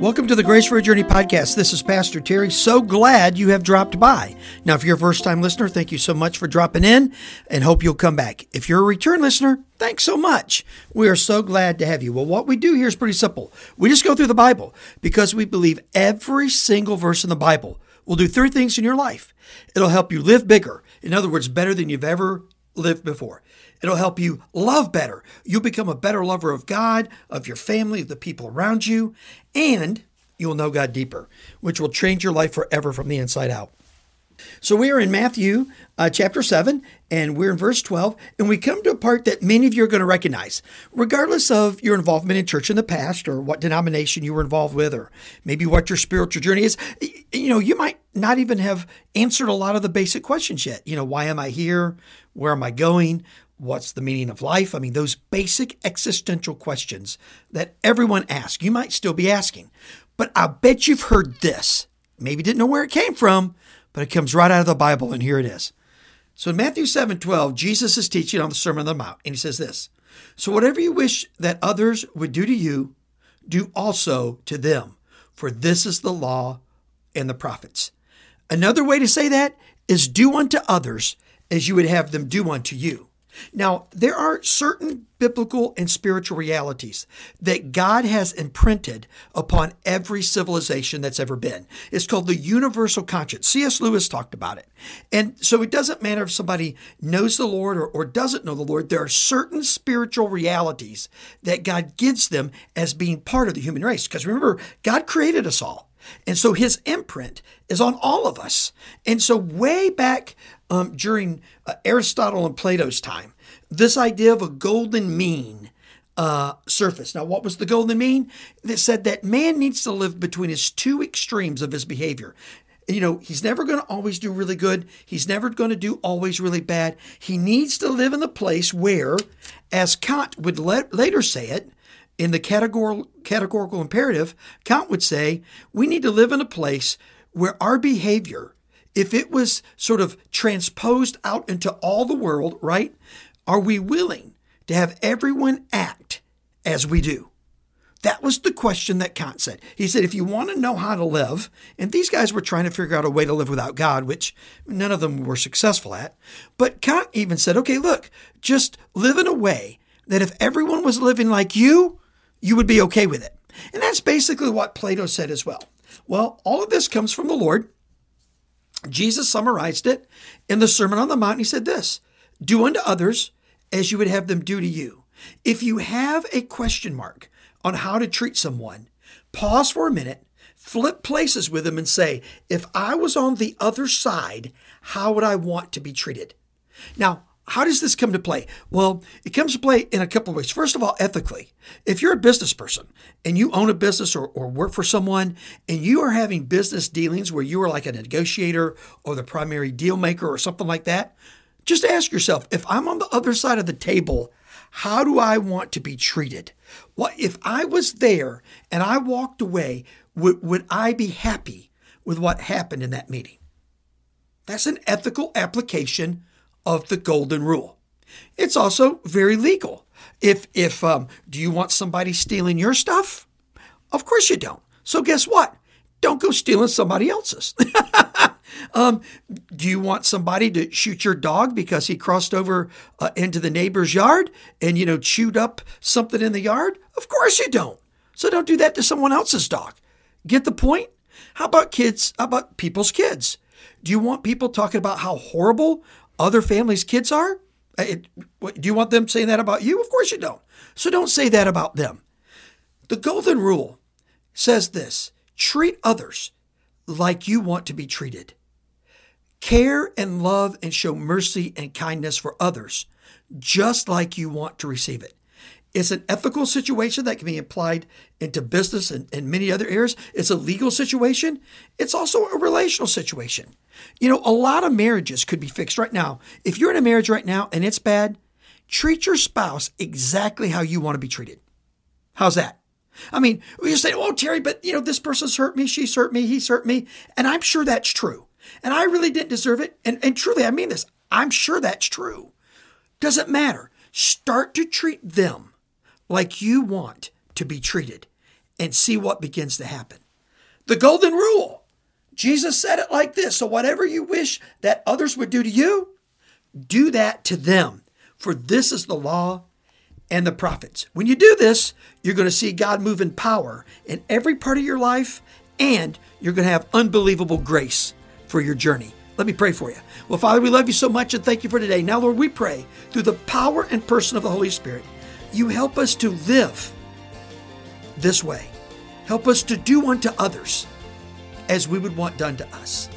Welcome to the Grace for Your Journey podcast. This is Pastor Terry. So glad you have dropped by. Now, if you're a first time listener, thank you so much for dropping in and hope you'll come back. If you're a return listener, thanks so much. We are so glad to have you. Well, what we do here is pretty simple. We just go through the Bible because we believe every single verse in the Bible will do three things in your life. It'll help you live bigger. In other words, better than you've ever lived before. It'll help you love better. You'll become a better lover of God, of your family, of the people around you, and you'll know God deeper, which will change your life forever from the inside out. So we are in Matthew uh, chapter 7, and we're in verse 12, and we come to a part that many of you are going to recognize, regardless of your involvement in church in the past or what denomination you were involved with, or maybe what your spiritual journey is. You know, you might not even have answered a lot of the basic questions yet. You know, why am I here? Where am I going? What's the meaning of life? I mean, those basic existential questions that everyone asks, you might still be asking. But I bet you've heard this. Maybe didn't know where it came from, but it comes right out of the Bible, and here it is. So in Matthew 7 12, Jesus is teaching on the Sermon on the Mount, and he says this So whatever you wish that others would do to you, do also to them, for this is the law and the prophets. Another way to say that is do unto others as you would have them do unto you. Now, there are certain biblical and spiritual realities that God has imprinted upon every civilization that's ever been. It's called the universal conscience. C.S. Lewis talked about it. And so it doesn't matter if somebody knows the Lord or, or doesn't know the Lord, there are certain spiritual realities that God gives them as being part of the human race. Because remember, God created us all. And so his imprint is on all of us. And so, way back um, during uh, Aristotle and Plato's time, this idea of a golden mean uh, surface. Now, what was the golden mean? That said that man needs to live between his two extremes of his behavior. You know, he's never going to always do really good. He's never going to do always really bad. He needs to live in the place where, as Kant would let, later say it, in the categorical, categorical imperative, Kant would say we need to live in a place where our behavior, if it was sort of transposed out into all the world, right? Are we willing to have everyone act as we do? That was the question that Kant said. He said, if you want to know how to live, and these guys were trying to figure out a way to live without God, which none of them were successful at. But Kant even said, okay, look, just live in a way that if everyone was living like you, you would be okay with it. And that's basically what Plato said as well. Well, all of this comes from the Lord. Jesus summarized it in the Sermon on the Mount. He said this Do unto others as you would have them do to you. If you have a question mark on how to treat someone, pause for a minute, flip places with them, and say, If I was on the other side, how would I want to be treated? Now, how does this come to play? Well, it comes to play in a couple of ways. First of all, ethically. If you're a business person and you own a business or, or work for someone and you are having business dealings where you are like a negotiator or the primary deal maker or something like that, just ask yourself if I'm on the other side of the table, how do I want to be treated? What if I was there and I walked away, would, would I be happy with what happened in that meeting? That's an ethical application of the golden rule. It's also very legal. If if um, do you want somebody stealing your stuff? Of course you don't. So guess what? Don't go stealing somebody else's. um, do you want somebody to shoot your dog because he crossed over uh, into the neighbor's yard and you know chewed up something in the yard? Of course you don't. So don't do that to someone else's dog. Get the point? How about kids? How about people's kids? Do you want people talking about how horrible other families' kids are? Uh, it, do you want them saying that about you? Of course you don't. So don't say that about them. The golden rule says this treat others like you want to be treated. Care and love and show mercy and kindness for others, just like you want to receive it. It's an ethical situation that can be applied into business and, and many other areas. It's a legal situation. It's also a relational situation. You know, a lot of marriages could be fixed right now. If you're in a marriage right now and it's bad, treat your spouse exactly how you want to be treated. How's that? I mean, just say, oh, Terry, but you know, this person's hurt me, she's hurt me, he's hurt me. And I'm sure that's true. And I really didn't deserve it. And, and truly, I mean this, I'm sure that's true. Doesn't matter. Start to treat them like you want to be treated. and see what begins to happen. The golden rule. Jesus said it like this So, whatever you wish that others would do to you, do that to them. For this is the law and the prophets. When you do this, you're going to see God move in power in every part of your life, and you're going to have unbelievable grace for your journey. Let me pray for you. Well, Father, we love you so much and thank you for today. Now, Lord, we pray through the power and person of the Holy Spirit, you help us to live this way. Help us to do unto others as we would want done to us.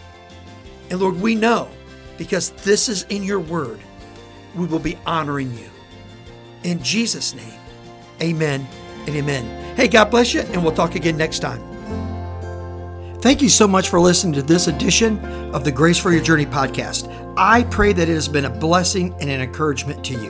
And Lord, we know because this is in your word, we will be honoring you. In Jesus' name, amen and amen. Hey, God bless you, and we'll talk again next time. Thank you so much for listening to this edition of the Grace for Your Journey podcast. I pray that it has been a blessing and an encouragement to you.